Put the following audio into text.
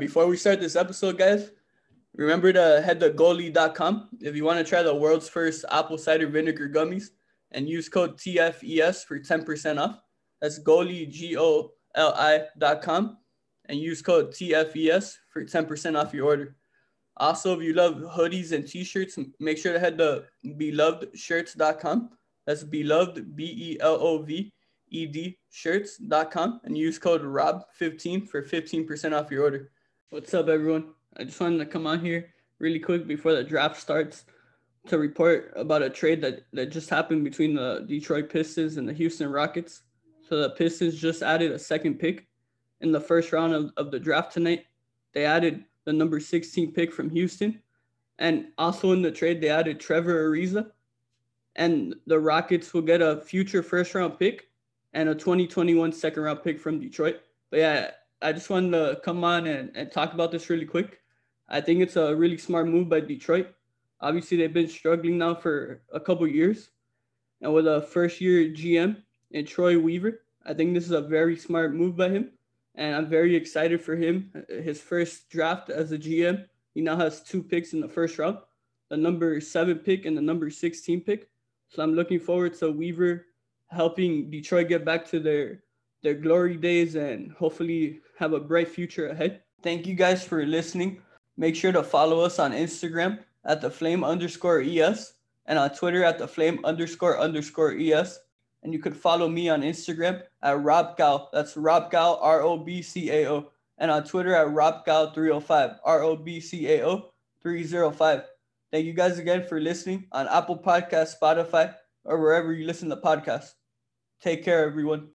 Before we start this episode, guys, remember to head to goli.com if you want to try the world's first apple cider vinegar gummies and use code TFES for 10% off. That's goli, G O L I.com, and use code TFES for 10% off your order. Also, if you love hoodies and t shirts, make sure to head to belovedshirts.com. That's beloved, B E L O V E D shirts.com, and use code ROB15 for 15% off your order. What's up, everyone? I just wanted to come on here really quick before the draft starts to report about a trade that, that just happened between the Detroit Pistons and the Houston Rockets. So the Pistons just added a second pick in the first round of, of the draft tonight. They added the number 16 pick from Houston. And also in the trade, they added Trevor Ariza. And the Rockets will get a future first round pick and a 2021 second round pick from Detroit. But yeah, I just wanted to come on and, and talk about this really quick. I think it's a really smart move by Detroit. Obviously, they've been struggling now for a couple years. And with a first year GM and Troy Weaver, I think this is a very smart move by him and I'm very excited for him. His first draft as a GM, he now has two picks in the first round, the number seven pick and the number 16 pick. So I'm looking forward to Weaver helping Detroit get back to their their glory days and hopefully have a bright future ahead. Thank you guys for listening. Make sure to follow us on Instagram at the flame underscore ES and on Twitter at the flame underscore underscore ES. And you could follow me on Instagram at RobCao. That's RobCao, R O B C A O. And on Twitter at RobCao305, R O B C A O 305. Thank you guys again for listening on Apple Podcast, Spotify, or wherever you listen to podcasts. Take care, everyone.